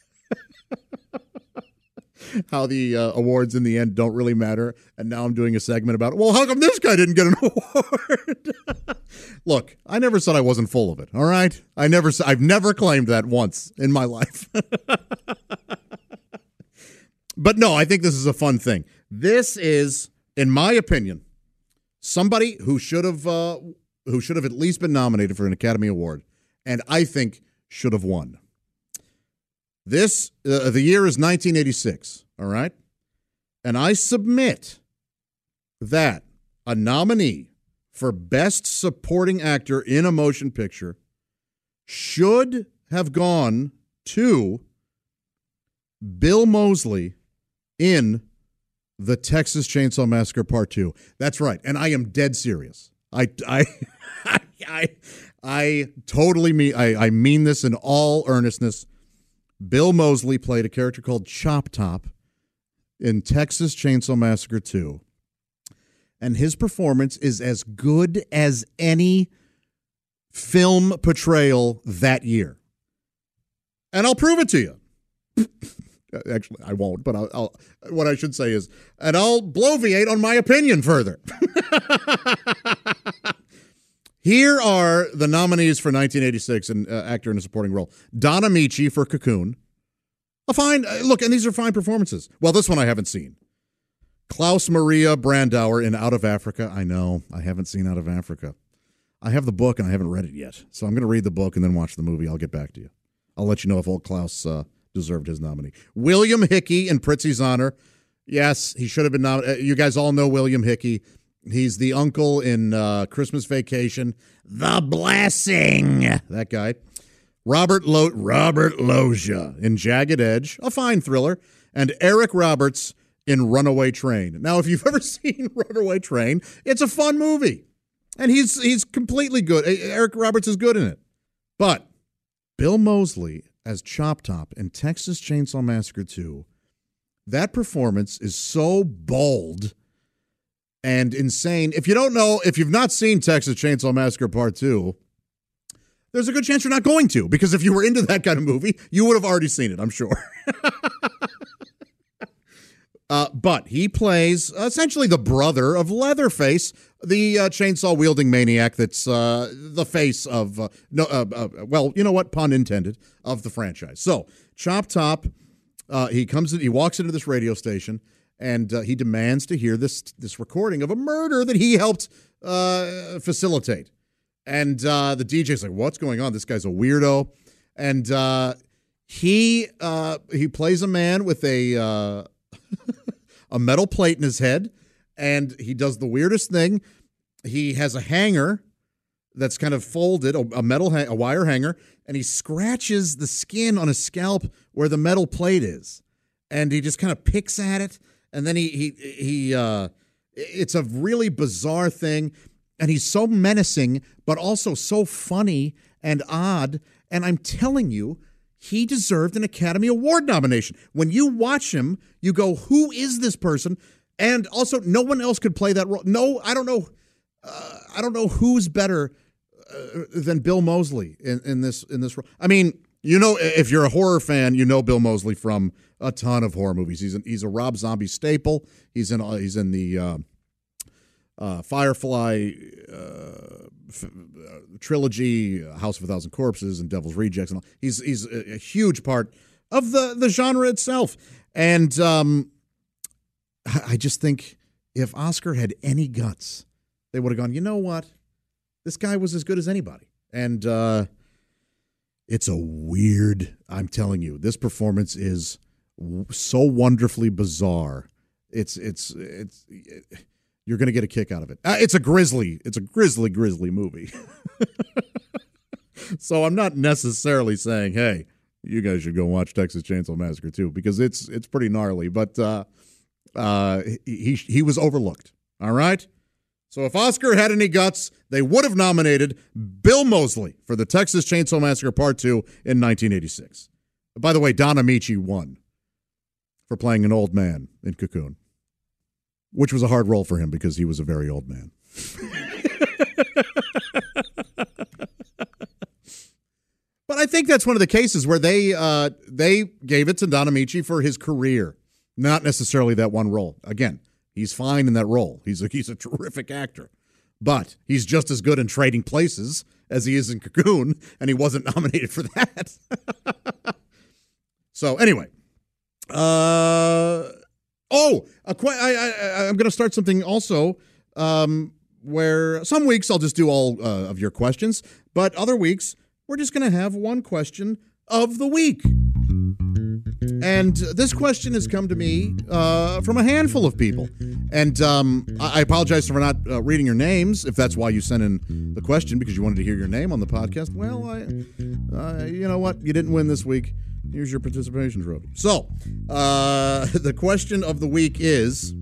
how the uh, awards in the end don't really matter. And now I'm doing a segment about, well, how come this guy didn't get an award? Look, I never said I wasn't full of it. All right, I never, I've never claimed that once in my life. but no, I think this is a fun thing. This is, in my opinion, somebody who should have, uh, who should have at least been nominated for an Academy Award, and I think should have won. This, uh, the year is 1986, all right? And I submit that a nominee for Best Supporting Actor in a Motion Picture should have gone to Bill Moseley in the Texas Chainsaw Massacre Part 2. That's right. And I am dead serious. I, I, I, I, totally mean, I, I mean this in all earnestness. Bill Moseley played a character called Chop Top in Texas Chainsaw Massacre 2. And his performance is as good as any film portrayal that year. And I'll prove it to you. Actually, I won't, but I'll, I'll, what I should say is, and I'll bloviate on my opinion further. Here are the nominees for 1986 and uh, actor in a supporting role: Don Ameche for Cocoon. A fine uh, look, and these are fine performances. Well, this one I haven't seen. Klaus Maria Brandauer in Out of Africa. I know I haven't seen Out of Africa. I have the book and I haven't read it yet, so I'm going to read the book and then watch the movie. I'll get back to you. I'll let you know if old Klaus uh, deserved his nominee. William Hickey in Prizzi's honor. Yes, he should have been nominated. You guys all know William Hickey. He's the uncle in uh, Christmas Vacation, The Blessing. That guy. Robert Lo- Robert Loggia in Jagged Edge, a fine thriller, and Eric Roberts in Runaway Train. Now, if you've ever seen Runaway Train, it's a fun movie, and he's he's completely good. Eric Roberts is good in it, but Bill Moseley as Chop Top in Texas Chainsaw Massacre 2, that performance is so bold and insane. If you don't know, if you've not seen Texas Chainsaw Massacre Part 2, there's a good chance you're not going to because if you were into that kind of movie, you would have already seen it, I'm sure. uh, but he plays essentially the brother of Leatherface, the uh, chainsaw wielding maniac that's uh, the face of, uh, no, uh, uh, well, you know what, pun intended, of the franchise. So, Chop Top, he comes, in, he walks into this radio station and he demands to hear this this recording of a murder that he helped facilitate. And uh, the DJ's like, "What's going on? This guy's a weirdo." And uh, he uh, he plays a man with a uh, a metal plate in his head, and he does the weirdest thing. He has a hanger that's kind of folded, a metal a wire hanger, and he scratches the skin on his scalp where the metal plate is, and he just kind of picks at it, and then he he he. Uh, it's a really bizarre thing and he's so menacing, but also so funny and odd. And I'm telling you, he deserved an Academy Award nomination. When you watch him, you go, "Who is this person?" And also, no one else could play that role. No, I don't know. Uh, I don't know who's better uh, than Bill Moseley in, in this in this role. I mean, you know, if you're a horror fan, you know Bill Moseley from a ton of horror movies. He's an, he's a Rob Zombie staple. He's in he's in the uh, uh, Firefly uh, f- uh, trilogy, House of a Thousand Corpses, and Devil's Rejects, and all. he's he's a, a huge part of the the genre itself. And um, I just think if Oscar had any guts, they would have gone. You know what? This guy was as good as anybody, and uh, it's a weird. I'm telling you, this performance is so wonderfully bizarre. It's it's it's. It, you're going to get a kick out of it. Uh, it's a grisly, it's a grisly, grisly movie. so I'm not necessarily saying, hey, you guys should go watch Texas Chainsaw Massacre 2, because it's it's pretty gnarly. But uh, uh, he he was overlooked. All right. So if Oscar had any guts, they would have nominated Bill Moseley for the Texas Chainsaw Massacre Part Two in 1986. By the way, Don Ameche won for playing an old man in Cocoon which was a hard role for him because he was a very old man. but I think that's one of the cases where they uh, they gave it to Don Ameche for his career, not necessarily that one role. Again, he's fine in that role. He's a, he's a terrific actor, but he's just as good in Trading Places as he is in Cocoon, and he wasn't nominated for that. so anyway, uh, Oh, a qu- I, I, I'm going to start something also um, where some weeks I'll just do all uh, of your questions, but other weeks we're just going to have one question of the week. And this question has come to me uh, from a handful of people. And um, I apologize for not uh, reading your names if that's why you sent in the question because you wanted to hear your name on the podcast. Well, I, uh, you know what? You didn't win this week. Here's your participation trophy. So, uh, the question of the week is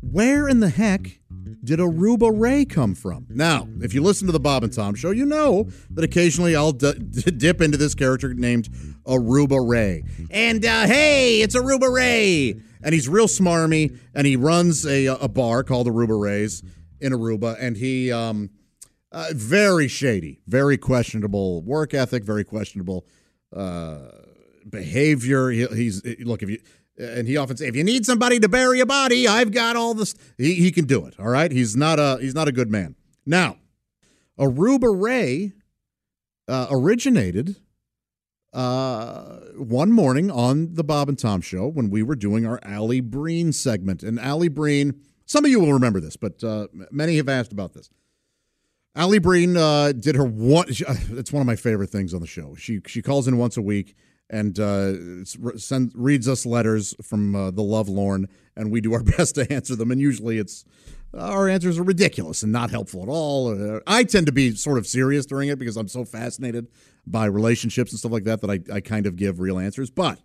Where in the heck did Aruba Ray come from? Now, if you listen to the Bob and Tom show, you know that occasionally I'll d- dip into this character named Aruba Ray. And uh, hey, it's Aruba Ray. And he's real smarmy, and he runs a, a bar called Aruba Rays in Aruba, and he. Um, uh, very shady, very questionable work ethic, very questionable uh, behavior. He, he's look if you and he often say if you need somebody to bury a body, I've got all this. He, he can do it. All right. He's not a he's not a good man. Now, Aruba Ray uh, originated uh, one morning on the Bob and Tom show when we were doing our Allie Breen segment. And Allie Breen, some of you will remember this, but uh, many have asked about this. Allie Breen uh, did her one. It's one of my favorite things on the show. She she calls in once a week and uh, send, reads us letters from uh, the lovelorn, and we do our best to answer them. And usually, it's our answers are ridiculous and not helpful at all. I tend to be sort of serious during it because I'm so fascinated by relationships and stuff like that that I, I kind of give real answers. But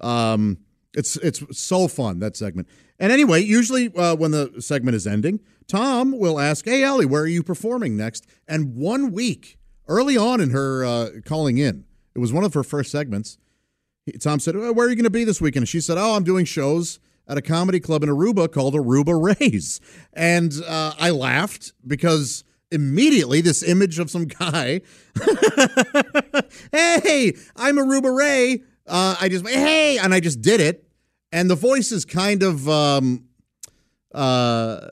um, it's it's so fun that segment. And anyway, usually uh, when the segment is ending, Tom will ask, "Hey, Allie, where are you performing next?" And one week early on in her uh, calling in, it was one of her first segments. Tom said, "Where are you going to be this weekend?" And she said, "Oh, I'm doing shows." At a comedy club in Aruba called Aruba Rays. And uh, I laughed because immediately this image of some guy. hey, I'm Aruba Ray. Uh, I just hey, and I just did it, and the voice is kind of um, uh,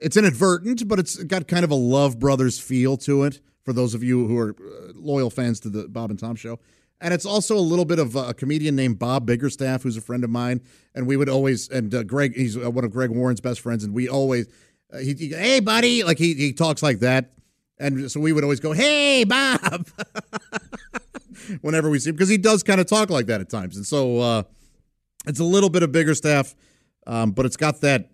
it's inadvertent, but it's got kind of a Love Brothers feel to it. For those of you who are uh, loyal fans to the Bob and Tom show, and it's also a little bit of a comedian named Bob Biggerstaff, who's a friend of mine, and we would always and uh, Greg, he's uh, one of Greg Warren's best friends, and we always uh, he, he, hey buddy, like he he talks like that, and so we would always go, hey Bob. whenever we see him because he does kind of talk like that at times. And so uh, it's a little bit of Biggerstaff, um, but it's got that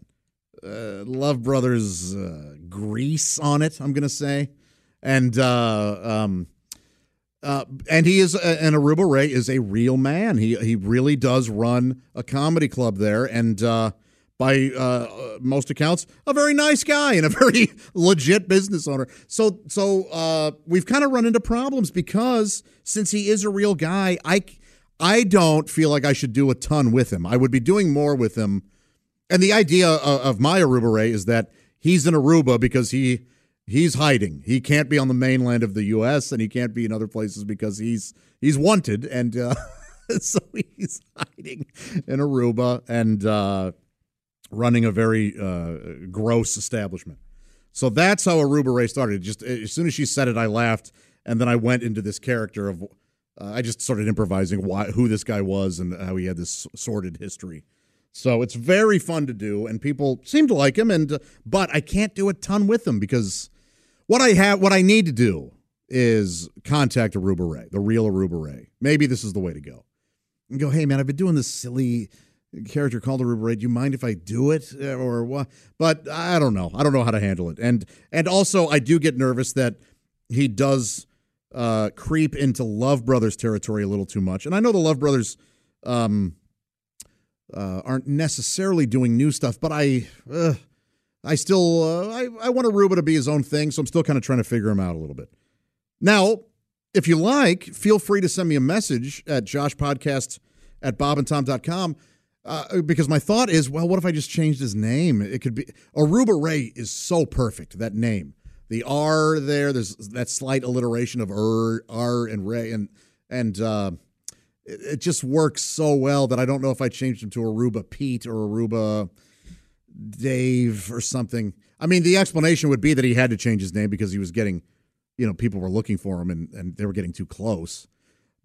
uh, Love Brothers uh, grease on it, I'm going to say. And uh, um, uh, and he is and Aruba Ray is a real man. He he really does run a comedy club there, and uh, by uh, most accounts, a very nice guy and a very legit business owner. So, so uh, we've kind of run into problems because since he is a real guy, I I don't feel like I should do a ton with him. I would be doing more with him. And the idea of, of my Aruba Ray is that he's in Aruba because he he's hiding. He can't be on the mainland of the U.S. and he can't be in other places because he's he's wanted and. Uh, so he's hiding in Aruba, and uh, running a very uh, gross establishment. So that's how Aruba Ray started. Just as soon as she said it, I laughed, and then I went into this character of. Uh, I just started improvising why who this guy was and how he had this sordid history. So it's very fun to do, and people seem to like him. And uh, but I can't do a ton with him because what I have, what I need to do is contact Aruba Ray, the real Aruba Ray. Maybe this is the way to go. And go, hey man, I've been doing this silly character called a Ray. Do you mind if I do it uh, or what? But I don't know. I don't know how to handle it. And and also I do get nervous that he does uh, creep into Love Brothers territory a little too much. And I know the Love Brothers um, uh, aren't necessarily doing new stuff, but I uh, I still uh, I I want Aruba to be his own thing, so I'm still kind of trying to figure him out a little bit. Now, if you like, feel free to send me a message at joshpodcast at bobandtom.com uh, because my thought is, well, what if I just changed his name? It could be Aruba Ray is so perfect that name. The R there, there's that slight alliteration of R, R and Ray, and and uh, it, it, just works so well that I don't know if I changed him to Aruba Pete or Aruba Dave or something. I mean, the explanation would be that he had to change his name because he was getting, you know, people were looking for him and and they were getting too close.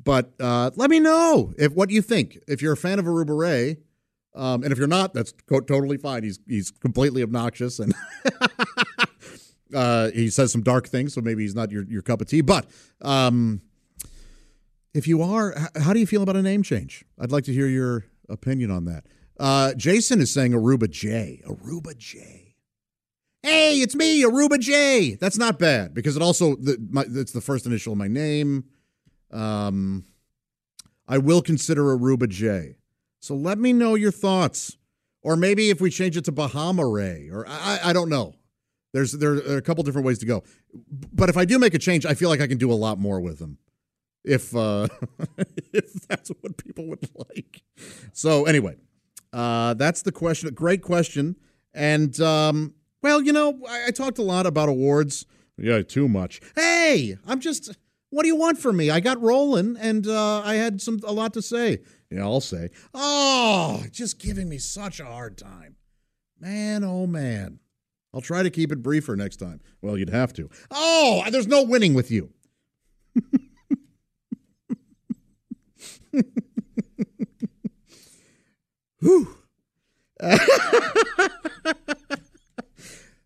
But uh, let me know if what you think. If you're a fan of Aruba Ray, um, and if you're not, that's co- totally fine. He's he's completely obnoxious and uh, he says some dark things, so maybe he's not your, your cup of tea. But um, if you are, how do you feel about a name change? I'd like to hear your opinion on that. Uh, Jason is saying Aruba J. Aruba J. Hey, it's me, Aruba J. That's not bad because it also the, my, it's the first initial of my name. Um, I will consider Aruba J. So let me know your thoughts. Or maybe if we change it to Bahama Ray, or I, I don't know. There's there are a couple different ways to go. But if I do make a change, I feel like I can do a lot more with them. If uh if that's what people would like. So anyway, uh that's the question. Great question. And um well, you know, I, I talked a lot about awards. Yeah, too much. Hey, I'm just what do you want from me? I got rolling and uh, I had some a lot to say. Yeah, I'll say. Oh, just giving me such a hard time. Man, oh man. I'll try to keep it briefer next time. Well, you'd have to. Oh, there's no winning with you. Whew.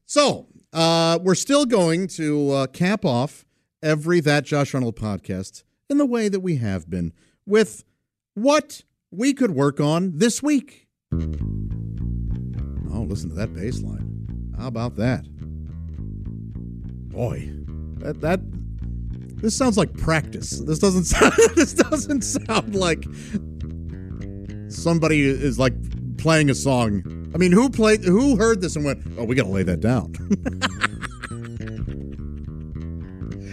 so, uh, we're still going to uh, cap off every That Josh Reynolds podcast in the way that we have been with what we could work on this week. Oh, listen to that bass line. How about that? Boy, that that this sounds like practice. This doesn't sound this doesn't sound like somebody is like playing a song. I mean, who played who heard this and went, "Oh, we got to lay that down."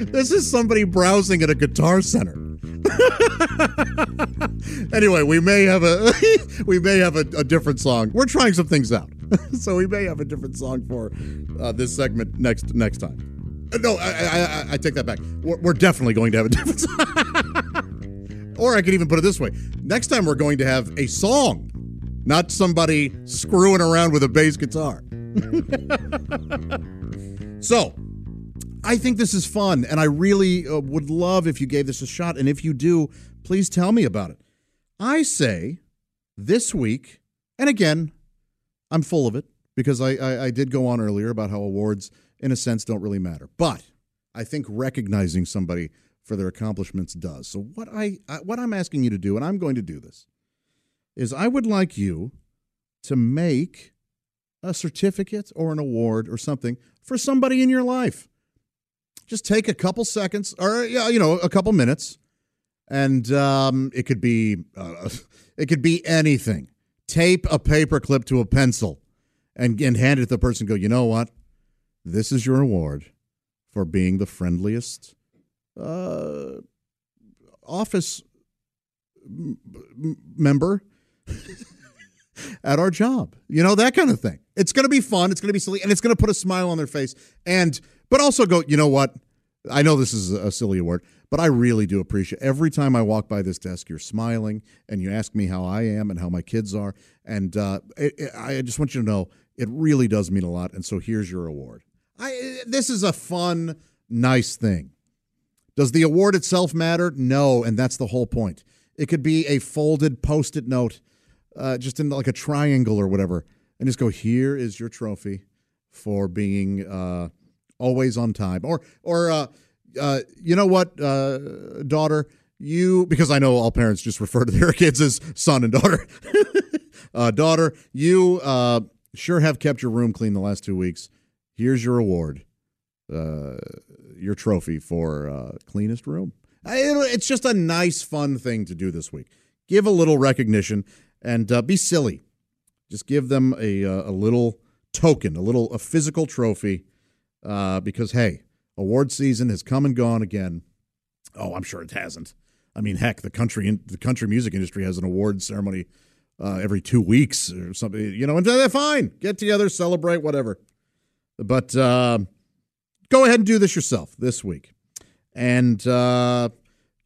this is somebody browsing at a guitar center. anyway, we may have a we may have a, a, different song. We're trying some things out, so we may have a different song for uh, this segment next next time. Uh, no, I, I, I, take that back. We're, we're, definitely going to have a difference. or I could even put it this way: next time we're going to have a song, not somebody screwing around with a bass guitar. so I think this is fun, and I really uh, would love if you gave this a shot. And if you do, please tell me about it. I say this week, and again, I'm full of it because I, I, I did go on earlier about how awards, in a sense, don't really matter. But I think recognizing somebody for their accomplishments does. So what I, I what I'm asking you to do, and I'm going to do this, is I would like you to make a certificate or an award or something for somebody in your life just take a couple seconds or yeah, you know, a couple minutes, and um, it could be uh, it could be anything. Tape a paperclip to a pencil, and and hand it to the person. go, you know what? This is your award for being the friendliest uh, office m- member at our job. You know that kind of thing. It's going to be fun. It's going to be silly, and it's going to put a smile on their face. And but also go, you know what? I know this is a silly award, but I really do appreciate every time I walk by this desk, you're smiling and you ask me how I am and how my kids are. And uh, it, it, I just want you to know it really does mean a lot. And so here's your award. I, this is a fun, nice thing. Does the award itself matter? No. And that's the whole point. It could be a folded post it note, uh, just in like a triangle or whatever, and just go, here is your trophy for being. Uh, always on time. Or or uh, uh, you know what, uh, daughter, you because I know all parents just refer to their kids as son and daughter. uh, daughter, you sure have kept your room clean the last two weeks. Here's your award, uh, your trophy for uh, cleanest room. It's just a nice, fun thing to do this week. Give a little recognition and uh, be silly. Just give them a, uh, a little token, a little a physical trophy uh, because hey, award season has come and gone again. Oh, I'm sure it hasn't. I mean, heck, the country the country music industry has an award ceremony uh, every two weeks or something. You know, and they're fine. Get together, celebrate, whatever. But uh, go ahead and do this yourself this week, and uh,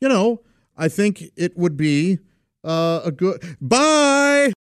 you know, I think it would be uh, a good bye.